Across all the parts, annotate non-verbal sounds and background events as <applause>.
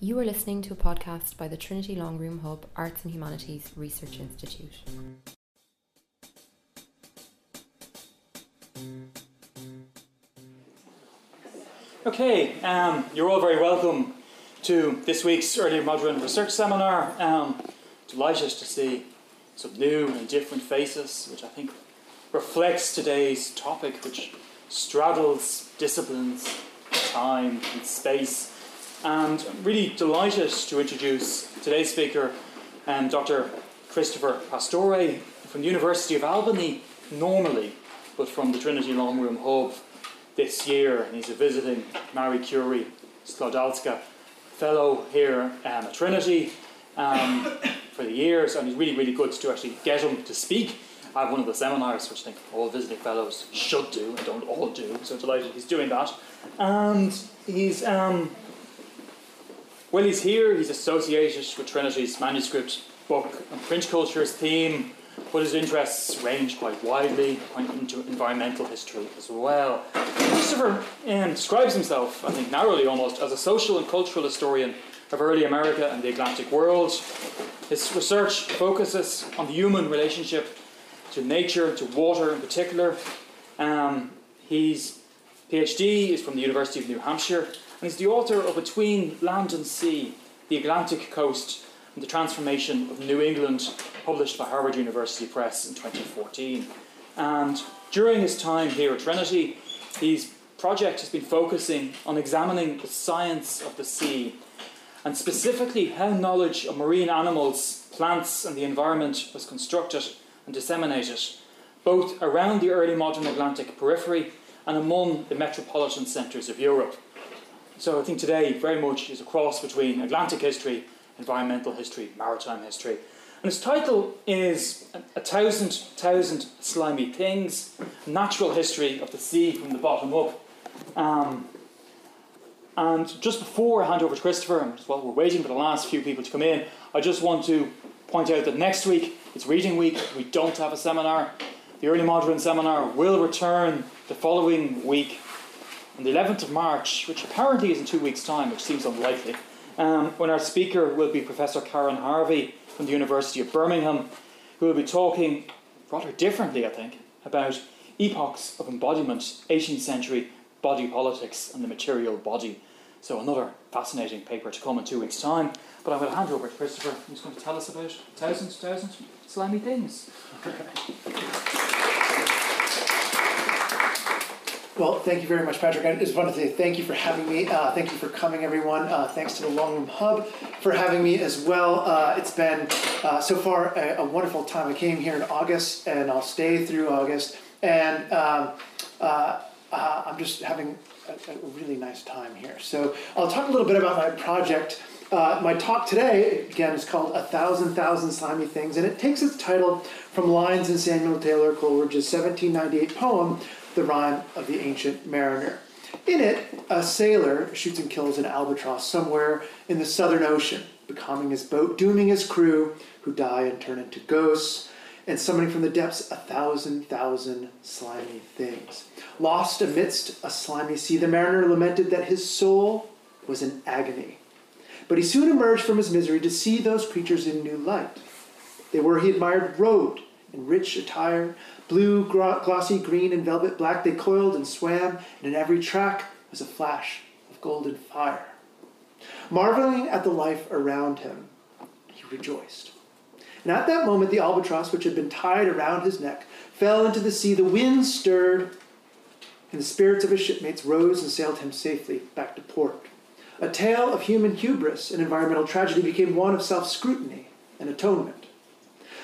You are listening to a podcast by the Trinity Long Room Hub Arts and Humanities Research Institute. Okay, um, you're all very welcome to this week's Early Modern Research Seminar. Um, delighted to see some new and different faces, which I think reflects today's topic, which straddles disciplines, time, and space. And I'm really delighted to introduce today's speaker, um, Dr. Christopher Pastore from the University of Albany, normally, but from the Trinity Long Room Hub this year. And he's a visiting Marie Curie Sklodowska Fellow here um, at Trinity um, <coughs> for the years, and it's really, really good to actually get him to speak at one of the seminars, which I think all visiting fellows should do and don't all do. So delighted he's doing that. And he's um, well, he's here. He's associated with Trinity's manuscript book and print culture's theme, but his interests range quite widely, pointing into environmental history as well. Christopher um, describes himself, I think narrowly almost, as a social and cultural historian of early America and the Atlantic world. His research focuses on the human relationship to nature, to water in particular. Um, his PhD is from the University of New Hampshire, and he's the author of Between Land and Sea, the Atlantic Coast, and the Transformation of New England, published by Harvard University Press in 2014. And during his time here at Trinity, his project has been focusing on examining the science of the sea and specifically how knowledge of marine animals, plants, and the environment was constructed and disseminated, both around the early modern Atlantic periphery and among the metropolitan centres of Europe. So I think today very much is a cross between Atlantic history, environmental history, maritime history. And his title is A Thousand Thousand Slimy Things Natural History of the Sea from the Bottom Up. Um, and just before I hand over to Christopher, and while we're waiting for the last few people to come in, I just want to point out that next week it's reading week. We don't have a seminar. The early modern seminar will return the following week on the 11th of March, which apparently is in two weeks' time, which seems unlikely, um, when our speaker will be Professor Karen Harvey from the University of Birmingham, who will be talking rather differently, I think, about epochs of embodiment, 18th century body politics and the material body. So another fascinating paper to come in two weeks' time. But I'm going to hand over to Christopher, who's going to tell us about thousands, thousand, thousand slimy things. Well, thank you very much, Patrick. I just wanted to say thank you for having me. Uh, thank you for coming, everyone. Uh, thanks to the Long Room Hub for having me as well. Uh, it's been uh, so far a, a, wonderful time. I came here in August, and I'll stay through August. And um, uh, uh, I'm just having a, a, really nice time here. So I'll talk a little bit about my project. Uh, my talk today, again, is called A Thousand Thousand Slimy Things, and it takes its title from lines in Samuel Taylor Coleridge's 1798 poem, the rime of the ancient mariner. In it, a sailor shoots and kills an albatross somewhere in the southern ocean, becoming his boat, dooming his crew, who die and turn into ghosts, and summoning from the depths a thousand thousand slimy things. Lost amidst a slimy sea, the mariner lamented that his soul was in agony. But he soon emerged from his misery to see those creatures in new light. They were, he admired, robed in rich attire, blue, glossy green, and velvet black. They coiled and swam, and in every track was a flash of golden fire. Marveling at the life around him, he rejoiced. And at that moment, the albatross, which had been tied around his neck, fell into the sea. The wind stirred, and the spirits of his shipmates rose and sailed him safely back to port. A tale of human hubris and environmental tragedy became one of self scrutiny and atonement.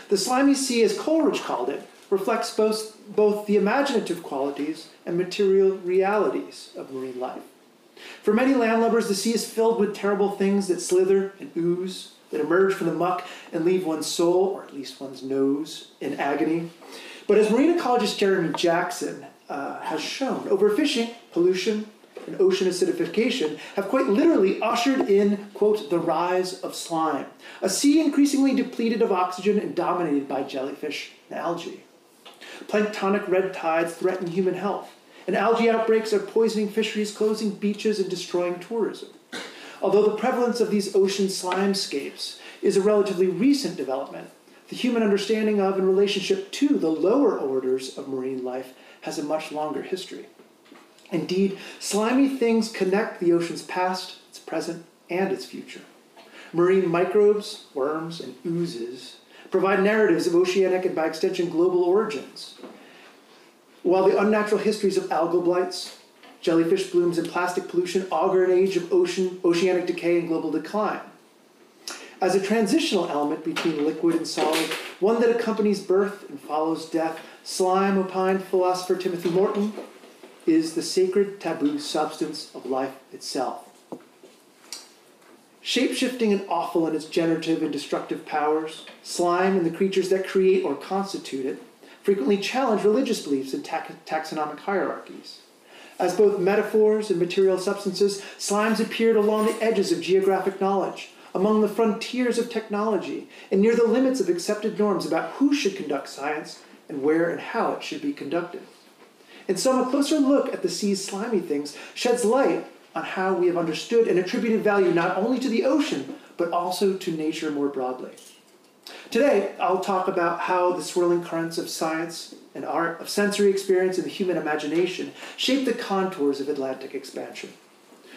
The slimy sea, as Coleridge called it, reflects both, both the imaginative qualities and material realities of marine life. For many landlubbers, the sea is filled with terrible things that slither and ooze, that emerge from the muck and leave one's soul, or at least one's nose, in agony. But as marine ecologist Jeremy Jackson uh, has shown, overfishing, pollution, and ocean acidification have quite literally ushered in, quote, the rise of slime, a sea increasingly depleted of oxygen and dominated by jellyfish and algae. Planktonic red tides threaten human health, and algae outbreaks are poisoning fisheries, closing beaches, and destroying tourism. Although the prevalence of these ocean slimescapes is a relatively recent development, the human understanding of and relationship to the lower orders of marine life has a much longer history. Indeed, slimy things connect the ocean's past, its present, and its future. Marine microbes, worms, and oozes provide narratives of oceanic and, by extension, global origins. While the unnatural histories of algal blights, jellyfish blooms, and plastic pollution augur an age of ocean, oceanic decay and global decline. As a transitional element between liquid and solid, one that accompanies birth and follows death, slime, opined philosopher Timothy Morton, is the sacred taboo substance of life itself. Shape-shifting and awful in its generative and destructive powers, slime and the creatures that create or constitute it frequently challenge religious beliefs and taxonomic hierarchies. As both metaphors and material substances, slimes appeared along the edges of geographic knowledge, among the frontiers of technology, and near the limits of accepted norms about who should conduct science and where and how it should be conducted. In some, a closer look at the sea's slimy things sheds light on how we have understood and attributed value not only to the ocean, but also to nature more broadly. Today, I'll talk about how the swirling currents of science and art, of sensory experience and the human imagination shape the contours of Atlantic expansion.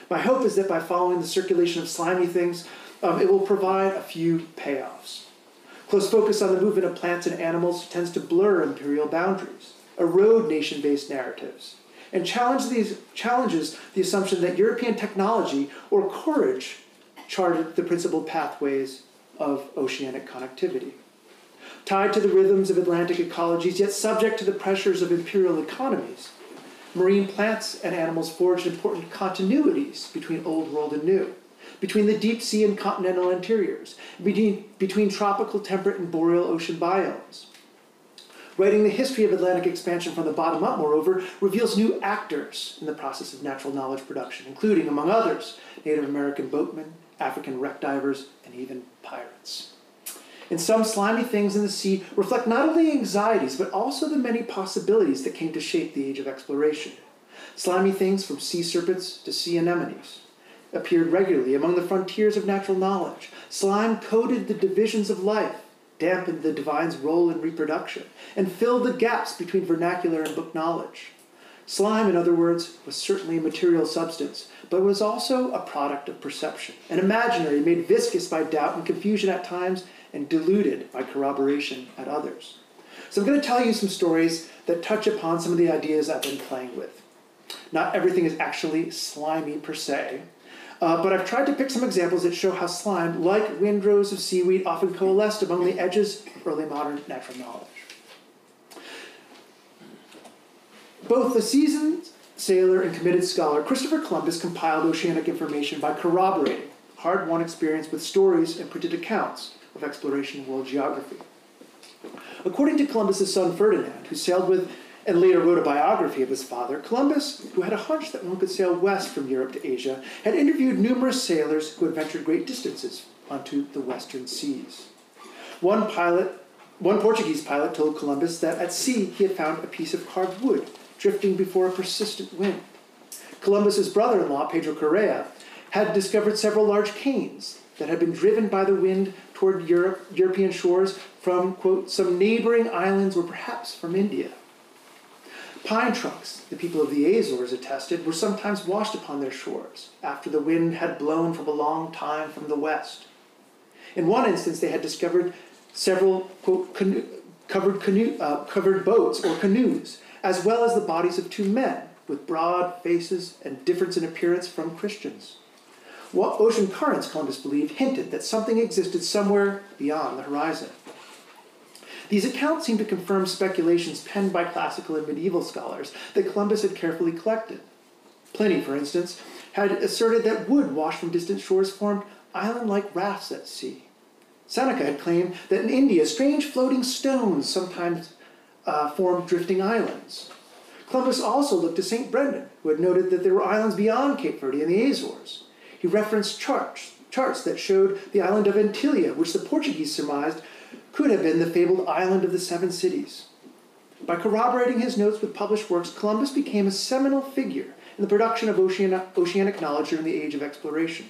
My hope is that by following the circulation of slimy things, um, it will provide a few payoffs. Close focus on the movement of plants and animals tends to blur imperial boundaries, erode nation based narratives, and challenge these, challenges the assumption that European technology or courage charted the principal pathways of oceanic connectivity. Tied to the rhythms of Atlantic ecologies, yet subject to the pressures of imperial economies, marine plants and animals forged important continuities between Old World and New, between the deep sea and continental interiors, between, between tropical, temperate, and boreal ocean biomes. Writing the history of Atlantic expansion from the bottom up, moreover, reveals new actors in the process of natural knowledge production, including, among others, Native American boatmen, African wreck divers, and even pirates. And some slimy things in the sea reflect not only anxieties, but also the many possibilities that came to shape the age of exploration. Slimy things from sea serpents to sea anemones appeared regularly among the frontiers of natural knowledge. Slime coded the divisions of life, dampened the divine's role in reproduction, and filled the gaps between vernacular and book knowledge. Slime, in other words, was certainly a material substance, but was also a product of perception, an imaginary made viscous by doubt and confusion at times, and diluted by corroboration at others. So I'm going to tell you some stories that touch upon some of the ideas I've been playing with. Not everything is actually slimy per se, uh, but I've tried to pick some examples that show how slime, like windrows of seaweed, often coalesced among the edges of early modern natural knowledge. Both the seasoned sailor and committed scholar Christopher Columbus compiled oceanic information by corroborating hard won experience with stories and printed accounts of exploration and world geography. According to Columbus's son Ferdinand, who sailed with and later wrote a biography of his father, Columbus, who had a hunch that one could sail west from Europe to Asia, had interviewed numerous sailors who had ventured great distances onto the western seas. One pilot, one Portuguese pilot told Columbus that at sea he had found a piece of carved wood drifting before a persistent wind. Columbus's brother-in-law, Pedro Correa, had discovered several large canes that had been driven by the wind toward Europe, European shores from, quote, some neighboring islands or perhaps from India. Pine trunks, the people of the Azores attested, were sometimes washed upon their shores after the wind had blown from a long time from the west. In one instance, they had discovered several quote, canoe, covered, canoe, uh, covered boats or canoes, as well as the bodies of two men with broad faces and difference in appearance from Christians. What ocean currents, Columbus believed, hinted that something existed somewhere beyond the horizon. These accounts seem to confirm speculations penned by classical and medieval scholars that Columbus had carefully collected. Pliny, for instance, had asserted that wood washed from distant shores formed island like rafts at sea. Seneca had claimed that in India, strange floating stones sometimes uh, formed drifting islands. Columbus also looked to St. Brendan, who had noted that there were islands beyond Cape Verde and the Azores. He referenced charts, charts that showed the island of Antilia, which the Portuguese surmised could have been the fabled island of the seven cities. By corroborating his notes with published works, Columbus became a seminal figure in the production of oceanic knowledge during the age of exploration.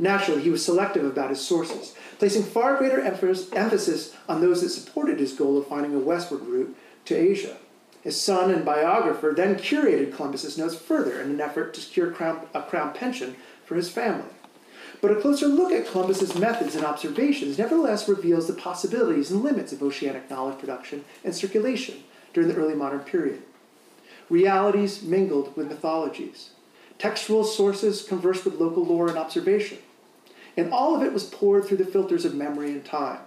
Naturally, he was selective about his sources, placing far greater emphasis on those that supported his goal of finding a westward route to Asia. His son and biographer then curated Columbus's notes further in an effort to secure crown, a crown pension for his family. But a closer look at Columbus's methods and observations nevertheless reveals the possibilities and limits of oceanic knowledge production and circulation during the early modern period. Realities mingled with mythologies. Textual sources conversed with local lore and observation. And all of it was poured through the filters of memory and time.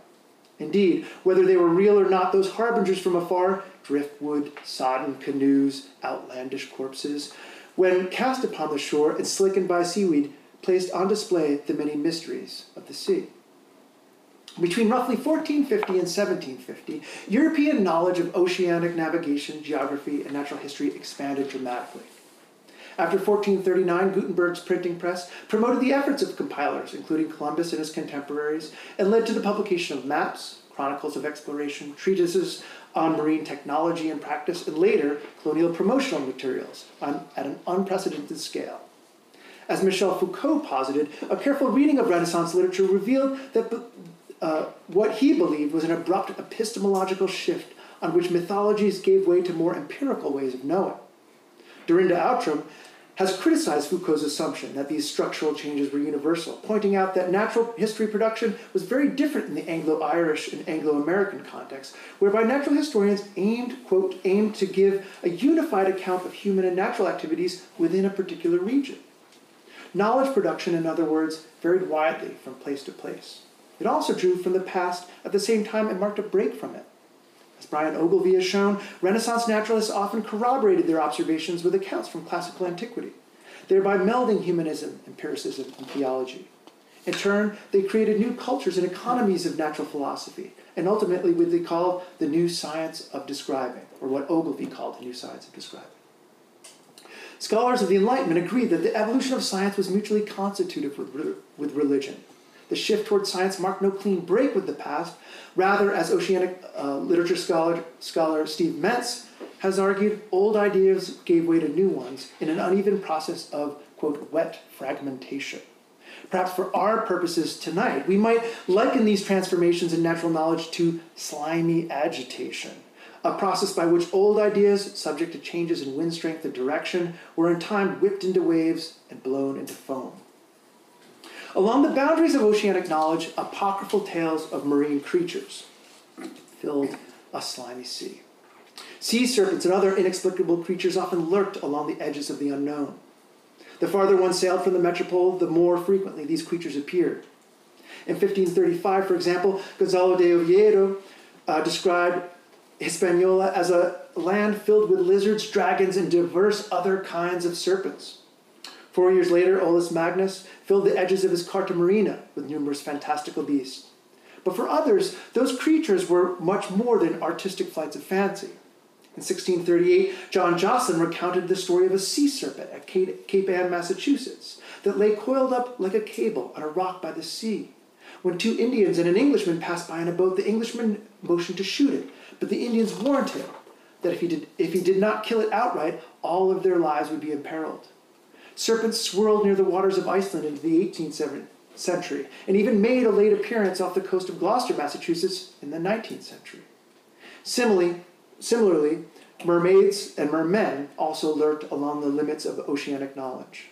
Indeed, whether they were real or not, those harbingers from afar driftwood, sodden canoes, outlandish corpses when cast upon the shore and slickened by seaweed, placed on display the many mysteries of the sea. Between roughly 1450 and 1750, European knowledge of oceanic navigation, geography, and natural history expanded dramatically. After 1439, Gutenberg's printing press promoted the efforts of compilers, including Columbus and his contemporaries, and led to the publication of maps, chronicles of exploration, treatises on marine technology and practice, and later colonial promotional materials on, at an unprecedented scale. As Michel Foucault posited, a careful reading of Renaissance literature revealed that uh, what he believed was an abrupt epistemological shift on which mythologies gave way to more empirical ways of knowing. Dorinda Outram has criticized Foucault's assumption that these structural changes were universal, pointing out that natural history production was very different in the Anglo-Irish and Anglo-American context, whereby natural historians aimed, quote, aimed to give a unified account of human and natural activities within a particular region. Knowledge production, in other words, varied widely from place to place. It also drew from the past at the same time and marked a break from it. As Brian Ogilvie has shown, Renaissance naturalists often corroborated their observations with accounts from classical antiquity, thereby melding humanism, empiricism, and theology. In turn, they created new cultures and economies of natural philosophy, and ultimately what they call the new science of describing, or what Ogilvie called the new science of describing. Scholars of the Enlightenment agreed that the evolution of science was mutually constitutive with religion, the shift toward science marked no clean break with the past. Rather, as oceanic uh, literature scholar, scholar Steve Mentz has argued, old ideas gave way to new ones in an uneven process of, quote, wet fragmentation. Perhaps for our purposes tonight, we might liken these transformations in natural knowledge to slimy agitation, a process by which old ideas, subject to changes in wind strength and direction, were in time whipped into waves and blown into foam. Along the boundaries of oceanic knowledge, apocryphal tales of marine creatures filled a slimy sea. Sea serpents and other inexplicable creatures often lurked along the edges of the unknown. The farther one sailed from the metropole, the more frequently these creatures appeared. In 1535, for example, Gonzalo de Oviedo uh, described Hispaniola as a land filled with lizards, dragons, and diverse other kinds of serpents. Four years later, Olaus Magnus filled the edges of his Carta Marina with numerous fantastical beasts. But for others, those creatures were much more than artistic flights of fancy. In 1638, John Josselyn recounted the story of a sea serpent at Cape Ann, Massachusetts, that lay coiled up like a cable on a rock by the sea. When two Indians and an Englishman passed by in a boat, the Englishman motioned to shoot it, but the Indians warned him that if he did, if he did not kill it outright, all of their lives would be imperiled. Serpents swirled near the waters of Iceland into the 18th century, and even made a late appearance off the coast of Gloucester, Massachusetts in the 19th century. Similarly, similarly, mermaids and mermen also lurked along the limits of oceanic knowledge.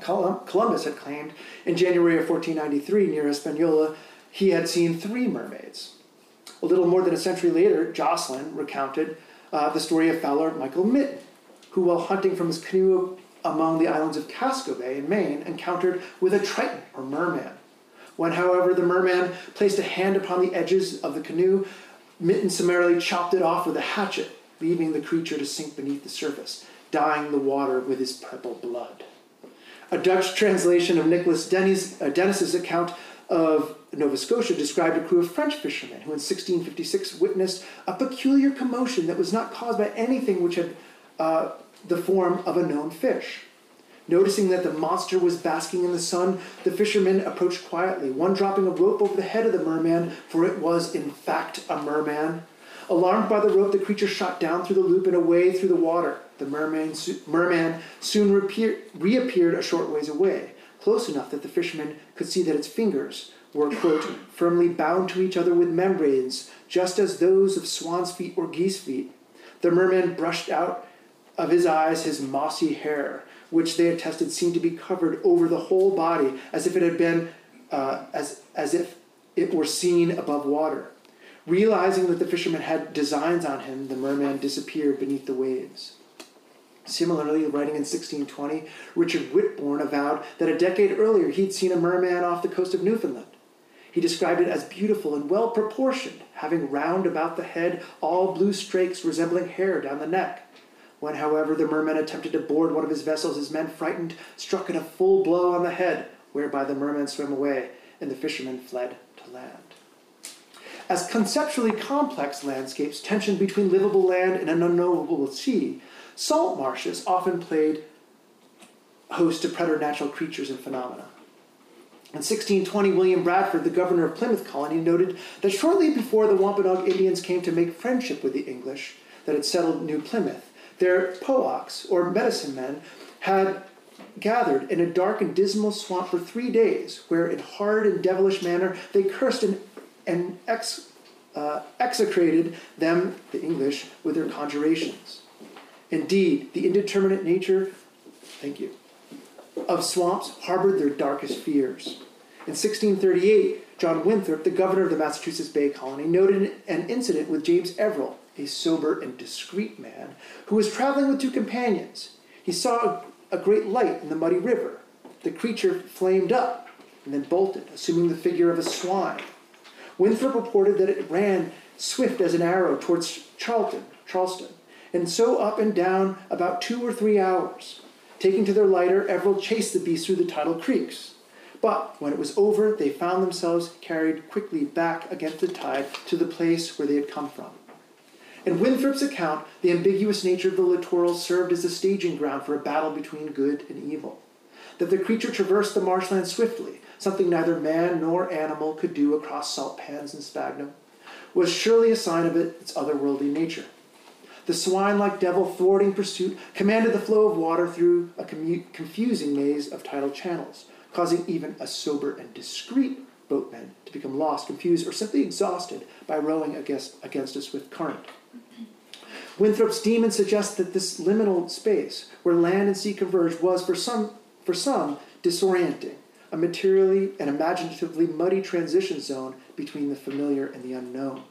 Columbus had claimed in January of 1493 near Hispaniola he had seen three mermaids. A little more than a century later, Josselyn recounted uh, the story of Fowler Michael Mitton, who, while hunting from his canoe among the islands of Casco Bay in Maine encountered with a triton or merman. When, however, the merman placed a hand upon the edges of the canoe, Mitton summarily chopped it off with a hatchet, leaving the creature to sink beneath the surface, dyeing the water with his purple blood. A Dutch translation of Nicholas Denny's, uh, Denis's account of Nova Scotia described a crew of French fishermen who in 1656 witnessed a peculiar commotion that was not caused by anything which had uh, the form of a known fish. Noticing that the monster was basking in the sun, the fishermen approached quietly, one dropping a rope over the head of the merman, for it was in fact a merman. Alarmed by the rope, the creature shot down through the loop and away through the water. The merman, merman soon reappeared a short ways away, close enough that the fishermen could see that its fingers were, quote, firmly bound to each other with membranes, just as those of swan's feet or geese feet. The merman brushed out of his eyes his mossy hair, which they attested seemed to be covered over the whole body, as if it had been, uh, as, as if it were seen above water. Realizing that the fisherman had designs on him, the merman disappeared beneath the waves. Similarly, writing in 1620, Richard Whitbourne avowed that a decade earlier he'd seen a merman off the coast of Newfoundland. He described it as beautiful and well proportioned, having round about the head all blue streaks resembling hair down the neck. When, however, the merman attempted to board one of his vessels, his men, frightened, struck it a full blow on the head, whereby the merman swam away, and the fishermen fled to land. As conceptually complex landscapes tension between livable land and an unknowable sea, salt marshes often played host to preternatural creatures and phenomena. In 1620, William Bradford, the governor of Plymouth Colony, noted that shortly before the Wampanoag Indians came to make friendship with the English that had settled New Plymouth, their poaks, or medicine men, had gathered in a dark and dismal swamp for three days, where in hard and devilish manner they cursed and, and ex, uh, execrated them, the English, with their conjurations. Indeed, the indeterminate nature, thank you, of swamps harbored their darkest fears. In 1638, John Winthrop, the governor of the Massachusetts Bay Colony, noted an incident with James Everell, a sober and discreet man, who was traveling with two companions. He saw a, great light in the muddy river. The creature flamed up and then bolted, assuming the figure of a swine. Winthrop reported that it ran swift as an arrow towards Charlton, Charleston, and so up and down about two or three hours. Taking to their lighter, Everell chased the beast through the tidal creeks. But when it was over, they found themselves carried quickly back against the tide to the place where they had come from. In Winthrop's account, the ambiguous nature of the littoral served as a staging ground for a battle between good and evil. That the creature traversed the marshland swiftly, something neither man nor animal could do across salt pans and sphagnum, was surely a sign of its otherworldly nature. The swine like devil, thwarting pursuit, commanded the flow of water through a confusing maze of tidal channels, causing even a sober and discreet boatman to become lost, confused, or simply exhausted by rowing against, against a swift current. Winthrop's demon suggests that this liminal space where land and sea converge was for some, for some disorienting, a materially and imaginatively muddy transition zone between the familiar and the unknown.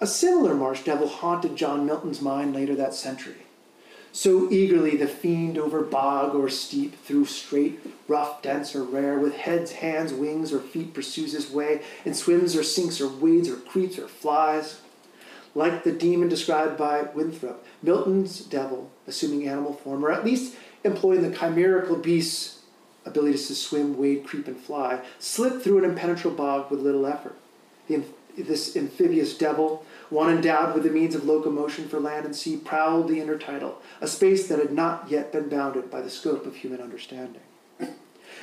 A similar marsh devil haunted John Milton's mind later that century. So eagerly the fiend over bog or steep, through straight, rough, dense, or rare, with heads, hands, wings, or feet pursues his way, and swims or sinks or wades or creeps or flies. Like the demon described by Winthrop, Milton's devil, assuming animal form, or at least employing the chimerical beast's abilities to swim, wade, creep, and fly, slipped through an impenetrable bog with little effort. The, this amphibious devil one endowed with the means of locomotion for land and sea prowled the intertidal, a space that had not yet been bounded by the scope of human understanding.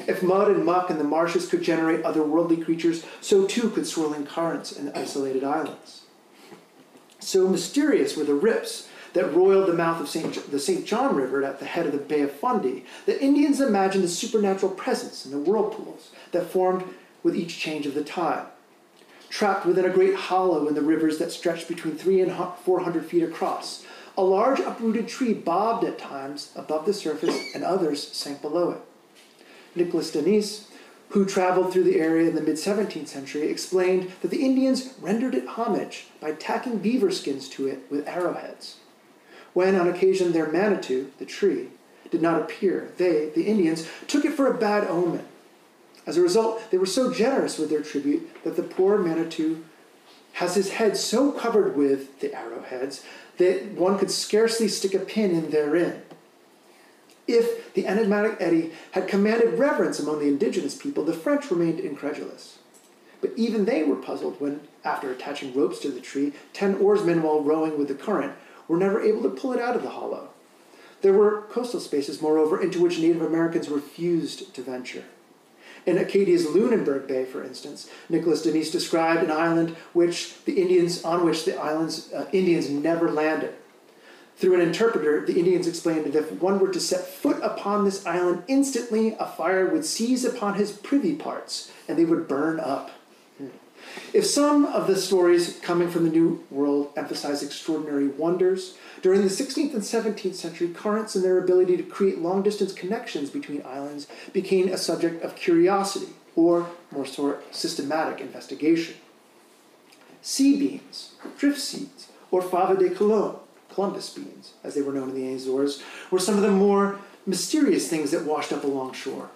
If mud and muck in the marshes could generate otherworldly creatures, so too could swirling currents and isolated islands. So mysterious were the rips that roiled the mouth of Saint, the St. John River at the head of the Bay of Fundy that Indians imagined a supernatural presence in the whirlpools that formed with each change of the tide trapped within a great hollow in the rivers that stretched between three and four hundred feet across. A large uprooted tree bobbed at times above the surface, and others sank below it. Nicholas Denis, who traveled through the area in the mid 17th century, explained that the Indians rendered it homage by tacking beaver skins to it with arrowheads. When, on occasion, their manitou, the tree, did not appear, they, the Indians, took it for a bad omen as a result, they were so generous with their tribute that the poor Manitou has his head so covered with the arrowheads that one could scarcely stick a pin in therein. If the enigmatic eddy had commanded reverence among the indigenous people, the French remained incredulous. But even they were puzzled when, after attaching ropes to the tree, ten oarsmen, while rowing with the current, were never able to pull it out of the hollow. There were coastal spaces, moreover, into which Native Americans refused to venture. In Acadia's Lunenburg Bay, for instance, Nicholas Denis described an island which the Indians, on which the island's uh, Indians never landed. Through an interpreter, the Indians explained that if one were to set foot upon this island instantly, a fire would seize upon his privy parts, and they would burn up. If some of the stories coming from the New World emphasize extraordinary wonders, during the 16th and 17th century, currents and their ability to create long distance connections between islands became a subject of curiosity or more sort systematic investigation. Sea beans, drift seeds, or fava de Colon, Columbus beans, as they were known in the Azores, were some of the more mysterious things that washed up along shore.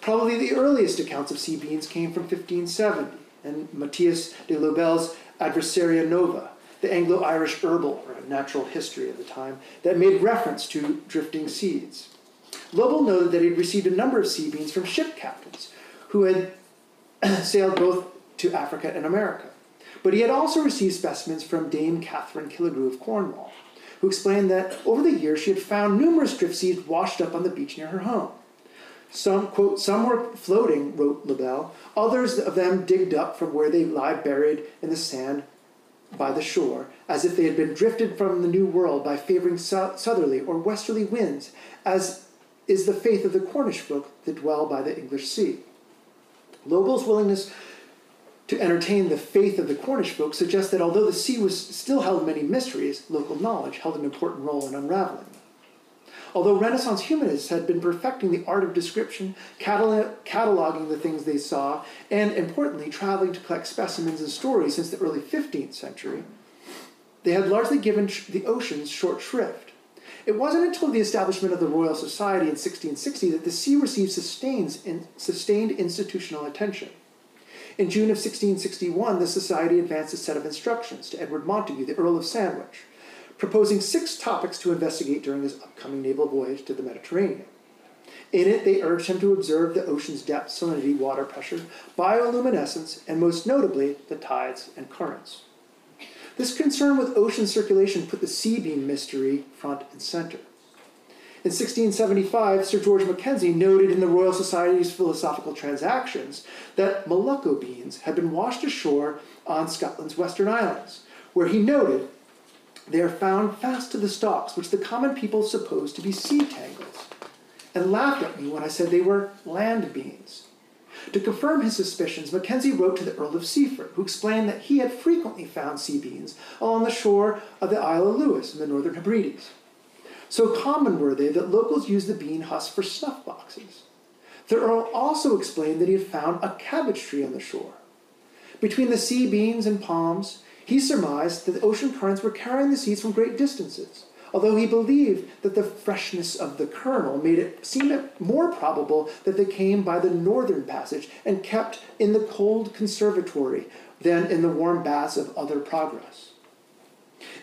Probably the earliest accounts of sea beans came from 1570 and Matthias de Lobel's Adversaria Nova, the Anglo Irish herbal or natural history of the time, that made reference to drifting seeds. Lobel noted that he had received a number of sea beans from ship captains who had <clears throat> sailed both to Africa and America. But he had also received specimens from Dame Catherine Killigrew of Cornwall, who explained that over the years she had found numerous drift seeds washed up on the beach near her home. Some, quote, some were floating, wrote Lobel, others of them digged up from where they lie buried in the sand by the shore, as if they had been drifted from the New World by favoring southerly or westerly winds, as is the faith of the Cornish folk that dwell by the English Sea. Lobel's willingness to entertain the faith of the Cornish folk suggests that although the sea was still held many mysteries, local knowledge held an important role in unraveling them. Although Renaissance humanists had been perfecting the art of description, cataloging the things they saw, and importantly, traveling to collect specimens and stories since the early 15th century, they had largely given the oceans short shrift. It wasn't until the establishment of the Royal Society in 1660 that the sea received sustained institutional attention. In June of 1661, the Society advanced a set of instructions to Edward Montagu, the Earl of Sandwich, proposing six topics to investigate during his upcoming naval voyage to the Mediterranean. In it, they urged him to observe the ocean's depth, salinity, water pressure, bioluminescence, and most notably, the tides and currents. This concern with ocean circulation put the sea bean mystery front and center. In 1675, Sir George Mackenzie noted in the Royal Society's Philosophical Transactions that Molucca beans had been washed ashore on Scotland's Western Islands, where he noted they are found fast to the stalks, which the common people supposed to be sea tangles, and laughed at me when I said they were land beans. To confirm his suspicions, Mackenzie wrote to the Earl of Seaforth, who explained that he had frequently found sea beans along the shore of the Isle of Lewis in the Northern Hebrides. So common were they that locals used the bean husk for snuff boxes. The Earl also explained that he had found a cabbage tree on the shore. Between the sea beans and palms, he surmised that the ocean currents were carrying the seeds from great distances, although he believed that the freshness of the kernel made it seem more probable that they came by the northern passage and kept in the cold conservatory than in the warm baths of other progress.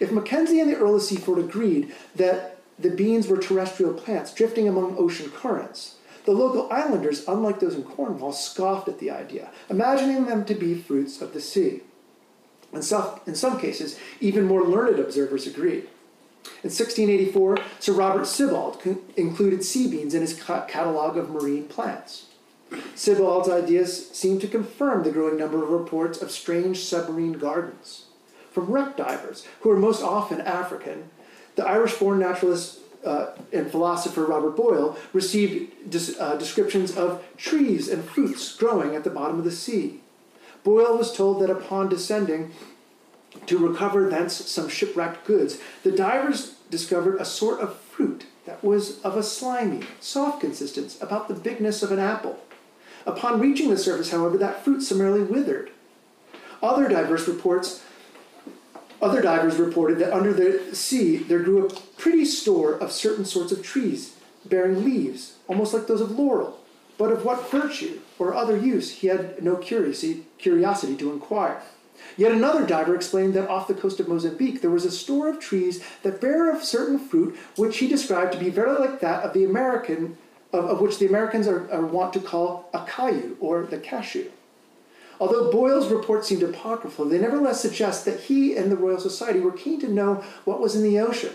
If Mackenzie and the Earl of Seaforth agreed that the beans were terrestrial plants drifting among ocean currents, the local islanders, unlike those in Cornwall, scoffed at the idea, imagining them to be fruits of the sea. In some, in some cases, even more learned observers agreed. In 1684, Sir Robert Sibbald included sea beans in his ca- catalogue of marine plants. Sibbald's ideas seem to confirm the growing number of reports of strange submarine gardens. From wreck divers, who are most often African, the Irish born naturalist uh, and philosopher Robert Boyle received des- uh, descriptions of trees and fruits growing at the bottom of the sea. Boyle was told that upon descending to recover thence some shipwrecked goods, the divers discovered a sort of fruit that was of a slimy, soft consistence, about the bigness of an apple. Upon reaching the surface, however, that fruit summarily withered. Other divers reports other divers reported that under the sea there grew a pretty store of certain sorts of trees bearing leaves, almost like those of laurel, but of what virtue or other use he had no curiosity, to inquire. Yet another diver explained that off the coast of Mozambique there was a store of trees that bear a certain fruit which he described to be very like that of the American, of, of which the Americans are, are wont to call a caillou or the cashew. Although Boyle's reports seemed apocryphal, they nevertheless suggest that he and the Royal Society were keen to know what was in the ocean.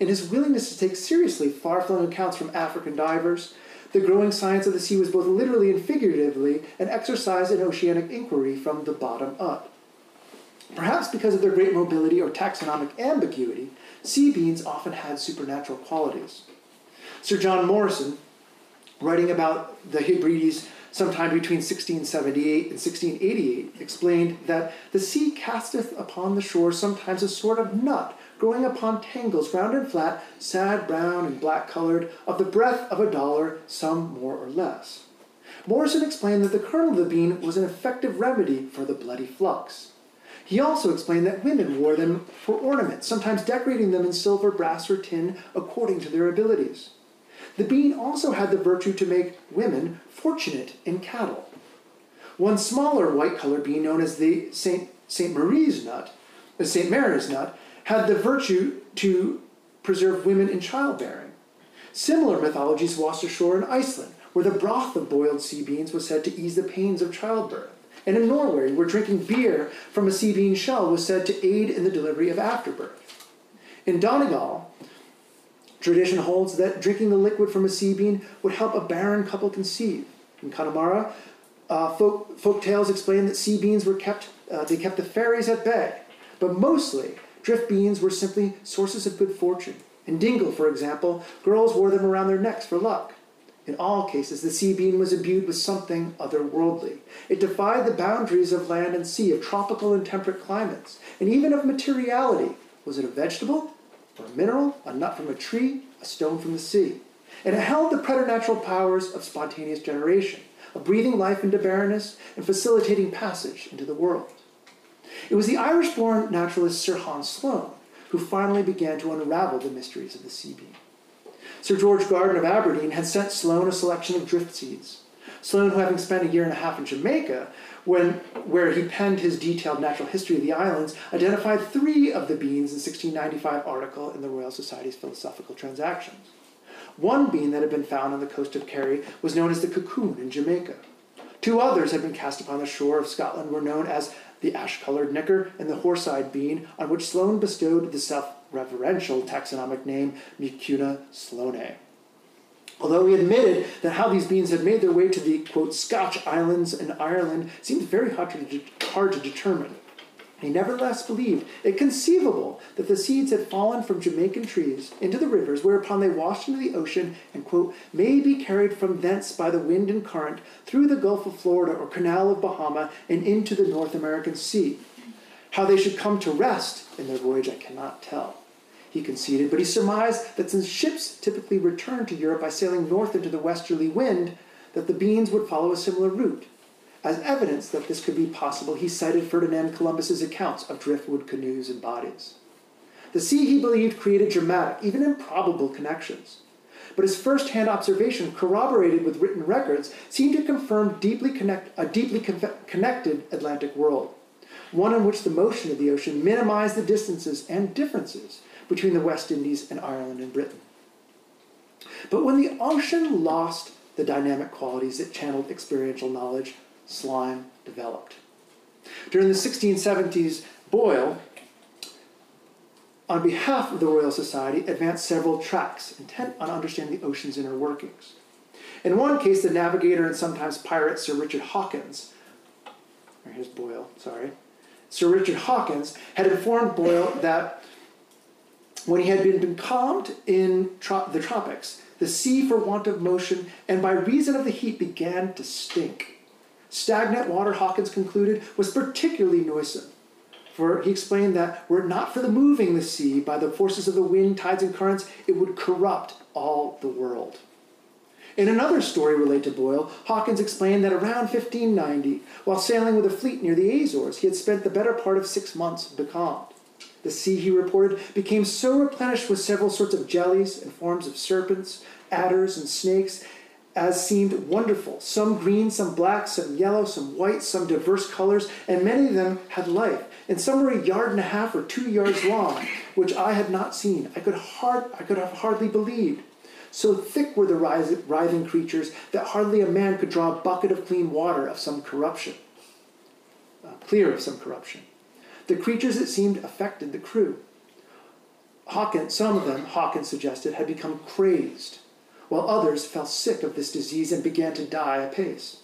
In his willingness to take seriously far flung accounts from African divers, the growing science of the sea was both literally and figuratively an exercise in oceanic inquiry from the bottom up. Perhaps because of their great mobility or taxonomic ambiguity, sea beans often had supernatural qualities. Sir John Morrison, writing about the Hebrides sometime between 1678 and 1688, explained that the sea casteth upon the shore sometimes a sort of nut growing upon tangles, round and flat, sad brown and black colored, of the breadth of a dollar, some more or less. Morrison explained that the kernel of the bean was an effective remedy for the bloody flux. He also explained that women wore them for ornament, sometimes decorating them in silver, brass, or tin according to their abilities. The bean also had the virtue to make women fortunate in cattle. One smaller white colored bean, known as the St. St. Marie's nut, uh, the St. Mary's nut, had the virtue to preserve women in childbearing. Similar mythologies washed ashore in Iceland, where the broth of boiled sea beans was said to ease the pains of childbirth. And in Norway, where drinking beer from a sea bean shell was said to aid in the delivery of afterbirth. In Donegal, tradition holds that drinking the liquid from a sea bean would help a barren couple conceive. In Connemara, uh, folk, folk tales explain that sea beans were kept, uh, they kept the fairies at bay. But mostly, drift beans were simply sources of good fortune. In Dingle, for example, girls wore them around their necks for luck. In all cases, the sea bean was imbued with something otherworldly. It defied the boundaries of land and sea, of tropical and temperate climates, and even of materiality. Was it a vegetable, or a mineral, a nut from a tree, a stone from the sea? And it held the preternatural powers of spontaneous generation, of breathing life into barrenness and facilitating passage into the world. It was the Irish born naturalist Sir Hans Sloane who finally began to unravel the mysteries of the sea bean. Sir George Garden of Aberdeen had sent Sloane a selection of drift seeds. Sloane, who having spent a year and a half in Jamaica, when, where he penned his detailed natural history of the islands, identified three of the beans in 1695 article in the Royal Society's Philosophical Transactions. One bean that had been found on the coast of Kerry was known as the cocoon in Jamaica. Two others had been cast upon the shore of Scotland were known as the ash-colored knicker and the horse-eyed bean, on which Sloane bestowed the self-reverential taxonomic name Mucuna sloane. Although he admitted that how these beans had made their way to the, quote, Scotch Islands and Ireland seemed very hard to, de- hard to determine. He nevertheless believed it conceivable that the seeds had fallen from Jamaican trees into the rivers, whereupon they washed into the ocean and, quote, may be carried from thence by the wind and current through the Gulf of Florida or Canal of Bahama and into the North American Sea. How they should come to rest in their voyage, I cannot tell. He conceded, but he surmised that since ships typically returned to Europe by sailing north into the westerly wind, that the beans would follow a similar route. As evidence that this could be possible, he cited Ferdinand Columbus's accounts of driftwood canoes and bodies. The sea, he believed, created dramatic, even improbable connections. But his first-hand observation, corroborated with written records, seemed to confirm deeply connect, a deeply connected Atlantic world, one in which the motion of the ocean minimized the distances and differences between the West Indies and Ireland and Britain. But when the ocean lost the dynamic qualities that channeled experiential knowledge, slime developed. During the 1670s, Boyle, on behalf of the Royal Society, advanced several tracts intent on understanding the ocean's inner workings. In one case, the navigator and sometimes pirate Sir Richard Hawkins, or here's Boyle, sorry, Sir Richard Hawkins had informed Boyle that when he had been becalmed in tro- the tropics, the sea, for want of motion and by reason of the heat, began to stink. Stagnant water, Hawkins concluded, was particularly noisome. For he explained that were it not for the moving the sea by the forces of the wind, tides, and currents, it would corrupt all the world. In another story related to Boyle, Hawkins explained that around 1590, while sailing with a fleet near the Azores, he had spent the better part of six months becalmed. The sea, he reported, became so replenished with several sorts of jellies and forms of serpents, adders, and snakes as seemed wonderful. Some green, some black, some yellow, some white, some diverse colors, and many of them had life. And some were a yard and a half or two yards long, which I had not seen. I could, hard, I could have hardly believed. So thick were the writhing creatures that hardly a man could draw a bucket of clean water of some corruption, uh, clear of some corruption. The creatures, it seemed, affected the crew. Hawkins, some of them, Hawkins suggested, had become crazed while others fell sick of this disease and began to die apace.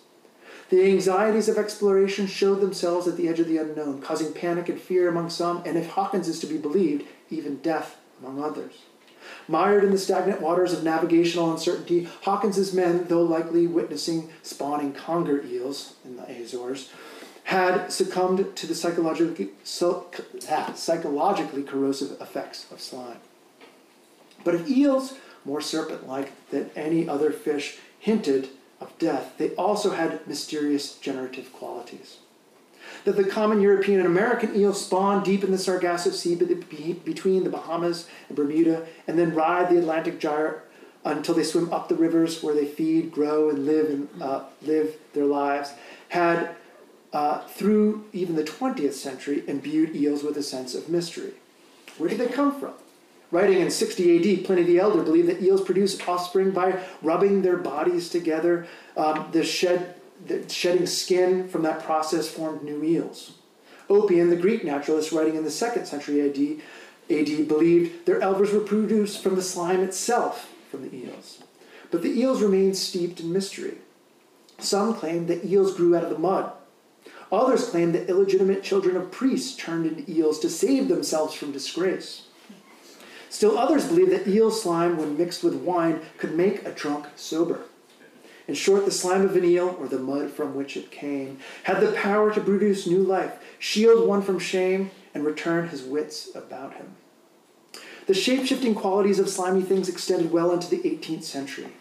The anxieties of exploration showed themselves at the edge of the unknown, causing panic and fear among some, and if Hawkins is to be believed, even death among others. Mired in the stagnant waters of navigational uncertainty, Hawkins's men, though likely witnessing spawning conger eels in the Azores, had succumbed to the psychologically, ah, psychologically corrosive effects of slime. But if eels, more serpent like than any other fish, hinted of death, they also had mysterious generative qualities. That the common European and American eel spawn deep in the Sargasso Sea between the Bahamas and Bermuda, and then ride the Atlantic gyre until they swim up the rivers where they feed, grow, and live and uh, live their lives, had uh, through even the 20th century imbued eels with a sense of mystery. Where did they come from? Writing in 60 AD, Pliny the Elder believed that eels produce offspring by rubbing their bodies together. Um, the, shed, the shedding skin from that process formed new eels. Oppian, the Greek naturalist writing in the 2nd century AD, AD believed their elvers were produced from the slime itself from the eels. But the eels remained steeped in mystery. Some claimed that eels grew out of the mud. Others claimed that illegitimate children of priests turned into eels to save themselves from disgrace. Still others believe that eel slime, when mixed with wine, could make a drunk sober. In short, the slime of an eel, or the mud from which it came, had the power to produce new life, shield one from shame, and return his wits about him. The shape shifting qualities of slimy things extended well into the 18th century.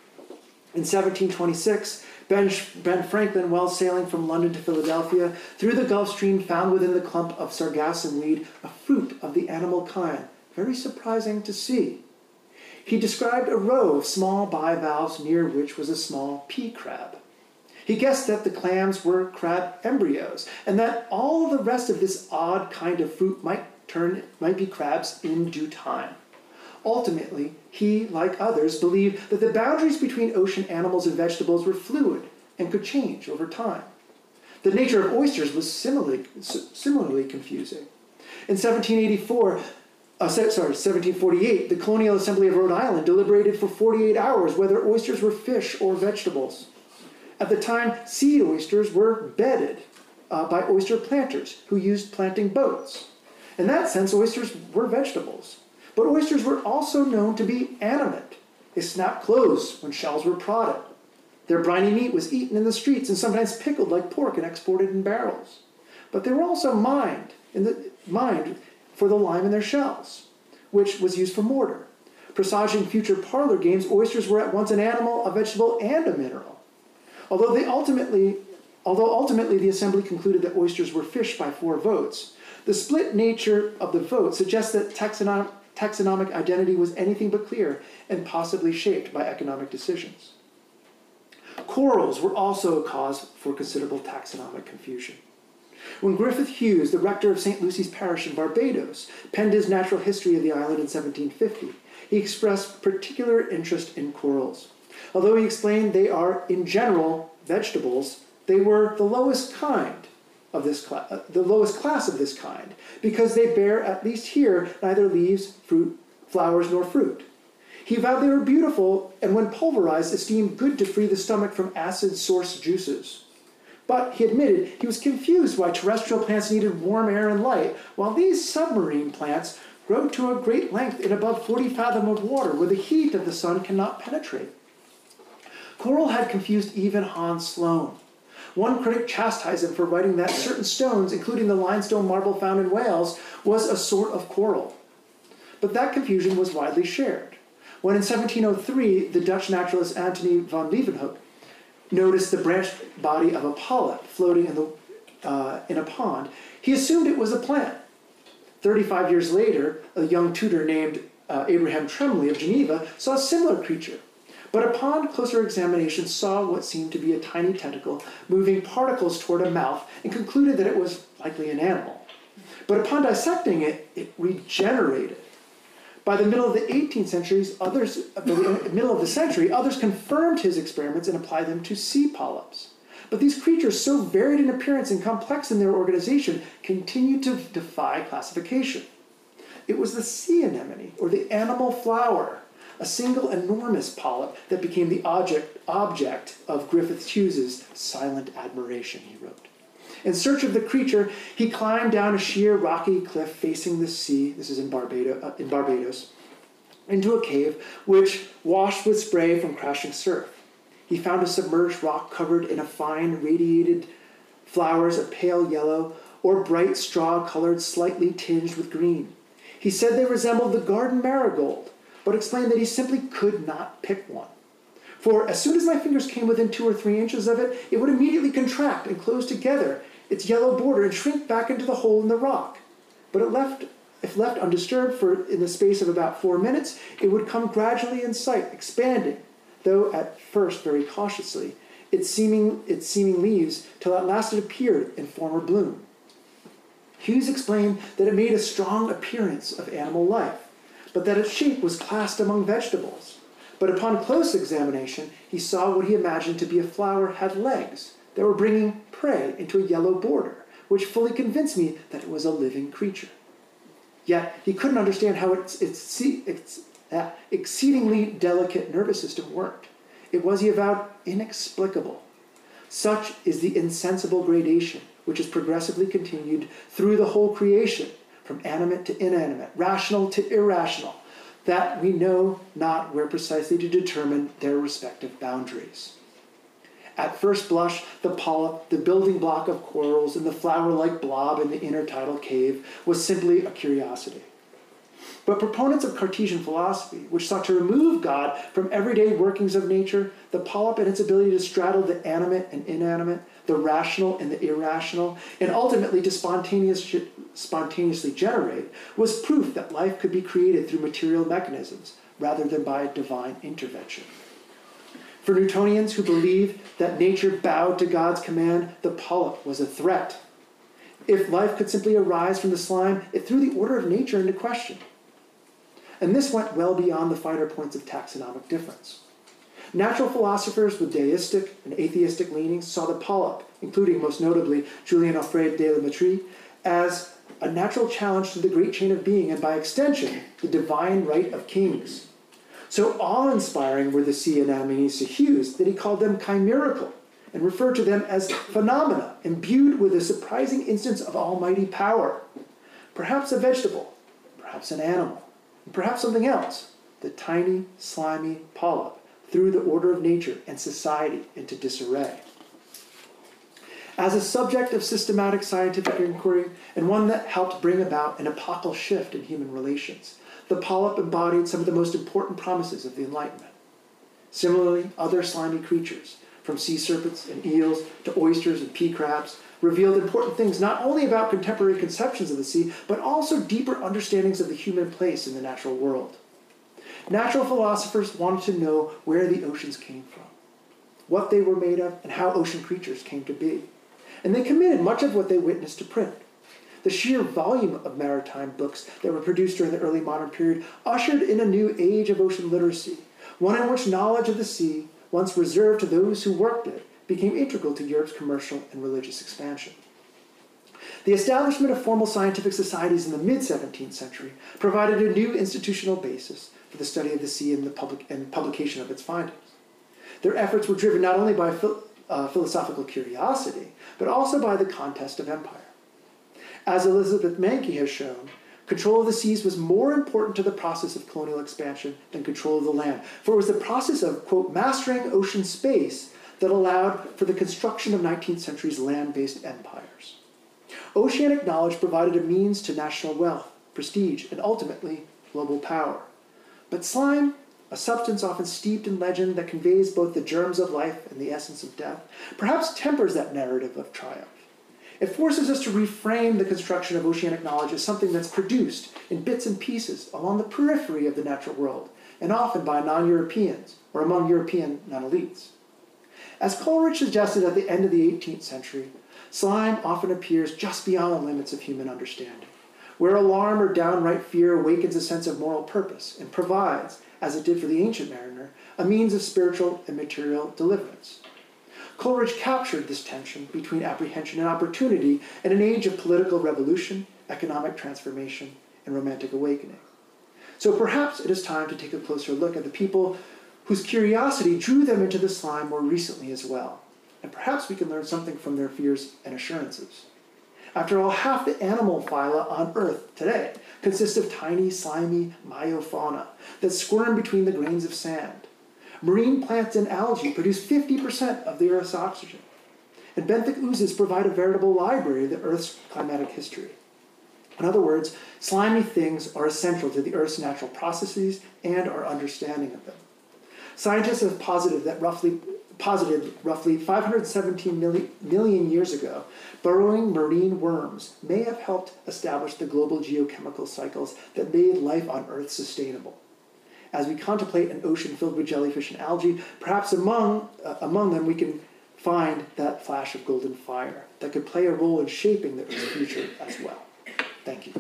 In 1726, ben, ben Franklin, while sailing from London to Philadelphia, through the Gulf Stream, found within the clump of sargassum weed a fruit of the animal kind, very surprising to see. He described a row of small bivalves near which was a small pea crab. He guessed that the clams were crab embryos, and that all the rest of this odd kind of fruit might turn might be crabs in due time. Ultimately, he, like others, believed that the boundaries between ocean animals and vegetables were fluid and could change over time. The nature of oysters was similarly, similarly confusing. In 1784, uh, sorry, 1748, the Colonial Assembly of Rhode Island deliberated for 48 hours whether oysters were fish or vegetables. At the time, sea oysters were bedded uh, by oyster planters who used planting boats. In that sense, oysters were vegetables. But oysters were also known to be animate. They snapped clothes when shells were prodded. Their briny meat was eaten in the streets and sometimes pickled like pork and exported in barrels. But they were also mined in the mined for the lime in their shells, which was used for mortar. Presaging future parlor games, oysters were at once an animal, a vegetable, and a mineral. Although they ultimately, although ultimately the assembly concluded that oysters were fish by four votes, the split nature of the vote suggests that taxonomic, taxonomic identity was anything but clear and possibly shaped by economic decisions. Corals were also a cause for considerable taxonomic confusion. When Griffith Hughes, the rector of St. Lucy's Parish in Barbados, penned his natural history of the island in 1750, he expressed particular interest in corals. Although he explained they are, in general, vegetables, they were the lowest kind of this uh, the lowest class of this kind, because they bear, at least here, neither leaves, fruit, flowers, nor fruit. He vowed they were beautiful, and when pulverized, esteemed good to free the stomach from acid source juices. But he admitted he was confused why terrestrial plants needed warm air and light, while these submarine plants grow to a great length in above 40 fathom of water, where the heat of the sun cannot penetrate. Coral had confused even Hans Sloane. One critic chastised him for writing that certain stones, including the limestone marble found in Wales, was a sort of coral. But that confusion was widely shared. When in 1703 the Dutch naturalist Antony van Leeuwenhoek noticed the branched body of a polyp floating in, the, uh, in a pond, he assumed it was a plant. 35 years later, a young tutor named uh, Abraham Trembley of Geneva saw a similar creature. But upon closer examination, saw what seemed to be a tiny tentacle moving particles toward a mouth and concluded that it was likely an animal. But upon dissecting it, it regenerated by the middle of the 18th centuries, others, the middle of the century, others confirmed his experiments and applied them to sea polyps. But these creatures, so varied in appearance and complex in their organization, continued to defy classification. It was the sea anemone, or the animal flower, a single enormous polyp that became the object, object of Griffith Hughes's silent admiration, he wrote. In search of the creature, he climbed down a sheer rocky cliff facing the sea. This is in Barbados, uh, in Barbados into a cave which washed with spray from crashing surf. He found a submerged rock covered in a fine, radiated flowers of pale yellow or bright straw colored, slightly tinged with green. He said they resembled the garden marigold, but explained that he simply could not pick one. For as soon as my fingers came within two or three inches of it, it would immediately contract and close together its yellow border and shrink back into the hole in the rock. But it left, if left undisturbed for in the space of about four minutes, it would come gradually in sight, expanding, though at first very cautiously, its seeming, its seeming leaves, till at last it appeared in former bloom. Hughes explained that it made a strong appearance of animal life, but that its shape was classed among vegetables. But upon close examination, he saw what he imagined to be a flower had legs that were bringing prey into a yellow border, which fully convinced me that it was a living creature. Yet he couldn't understand how its, its, its uh, exceedingly delicate nervous system worked. It was, he avowed, inexplicable. Such is the insensible gradation which is progressively continued through the whole creation, from animate to inanimate, rational to irrational, that we know not where precisely to determine their respective boundaries. At first blush, the polyp, the building block of corals, and the flower like blob in the intertidal cave was simply a curiosity. But proponents of Cartesian philosophy, which sought to remove God from everyday workings of nature, the polyp and its ability to straddle the animate and inanimate, the rational and the irrational, and ultimately to spontaneous, spontaneously generate, was proof that life could be created through material mechanisms rather than by divine intervention. For Newtonians who believe that nature bowed to God's command, the polyp was a threat. If life could simply arise from the slime, it threw the order of nature into question. And this went well beyond the finer points of taxonomic difference. Natural philosophers with deistic and atheistic leanings saw the polyp, including most notably Julien Offray de la Mettrie, as a natural challenge to the great chain of being and by extension, the divine right of kings. So awe inspiring were the sea anemones to Hughes that he called them chimerical and referred to them as phenomena imbued with a surprising instance of almighty power. Perhaps a vegetable, perhaps an animal, perhaps something else, the tiny, slimy polyp threw the order of nature and society into disarray. As a subject of systematic scientific inquiry, and one that helped bring about an epochal shift in human relations, the polyp embodied some of the most important promises of the Enlightenment. Similarly, other slimy creatures, from sea serpents and eels to oysters and pea crabs, revealed important things not only about contemporary conceptions of the sea, but also deeper understandings of the human place in the natural world. Natural philosophers wanted to know where the oceans came from, what they were made of, and how ocean creatures came to be. And they committed much of what they witnessed to print. The sheer volume of maritime books that were produced during the early modern period ushered in a new age of ocean literacy, one in which knowledge of the sea, once reserved to those who worked it, became integral to Europe's commercial and religious expansion. The establishment of formal scientific societies in the mid 17th century provided a new institutional basis for the study of the sea and the public and publication of its findings. Their efforts were driven not only by phil, uh, philosophical curiosity, but also by the contest of empire. As Elizabeth Mancke has shown, control of the seas was more important to the process of colonial expansion than control of the land, for it was the process of, quote, mastering ocean space that allowed for the construction of 19th century's land based empires. Oceanic knowledge provided a means to national wealth, prestige, and ultimately global power. But slime, a substance often steeped in legend that conveys both the germs of life and the essence of death, perhaps tempers that narrative of triumph. It forces us to reframe the construction of oceanic knowledge as something that's produced in bits and pieces along the periphery of the natural world, and often by non Europeans or among European non elites. As Coleridge suggested at the end of the 18th century, slime often appears just beyond the limits of human understanding where alarm or downright fear awakens a sense of moral purpose and provides, as it did for the ancient mariner, a means of spiritual and material deliverance. Coleridge captured this tension between apprehension and opportunity in an age of political revolution, economic transformation, and romantic awakening. So perhaps it is time to take a closer look at the people whose curiosity drew them into the slime more recently as well. And perhaps we can learn something from their fears and assurances. After all, half the animal phyla on Earth today consist of tiny, slimy meiofauna that squirm between the grains of sand. Marine plants and algae produce 50% of the Earth's oxygen. And benthic oozes provide a veritable library of the Earth's climatic history. In other words, slimy things are essential to the Earth's natural processes and our understanding of them. Scientists have posited that roughly posited roughly 517 million, million years ago, burrowing marine worms may have helped establish the global geochemical cycles that made life on Earth sustainable. As we contemplate an ocean filled with jellyfish and algae, perhaps among, uh, among them we can find that flash of golden fire that could play a role in shaping the Earth's future as well. Thank you.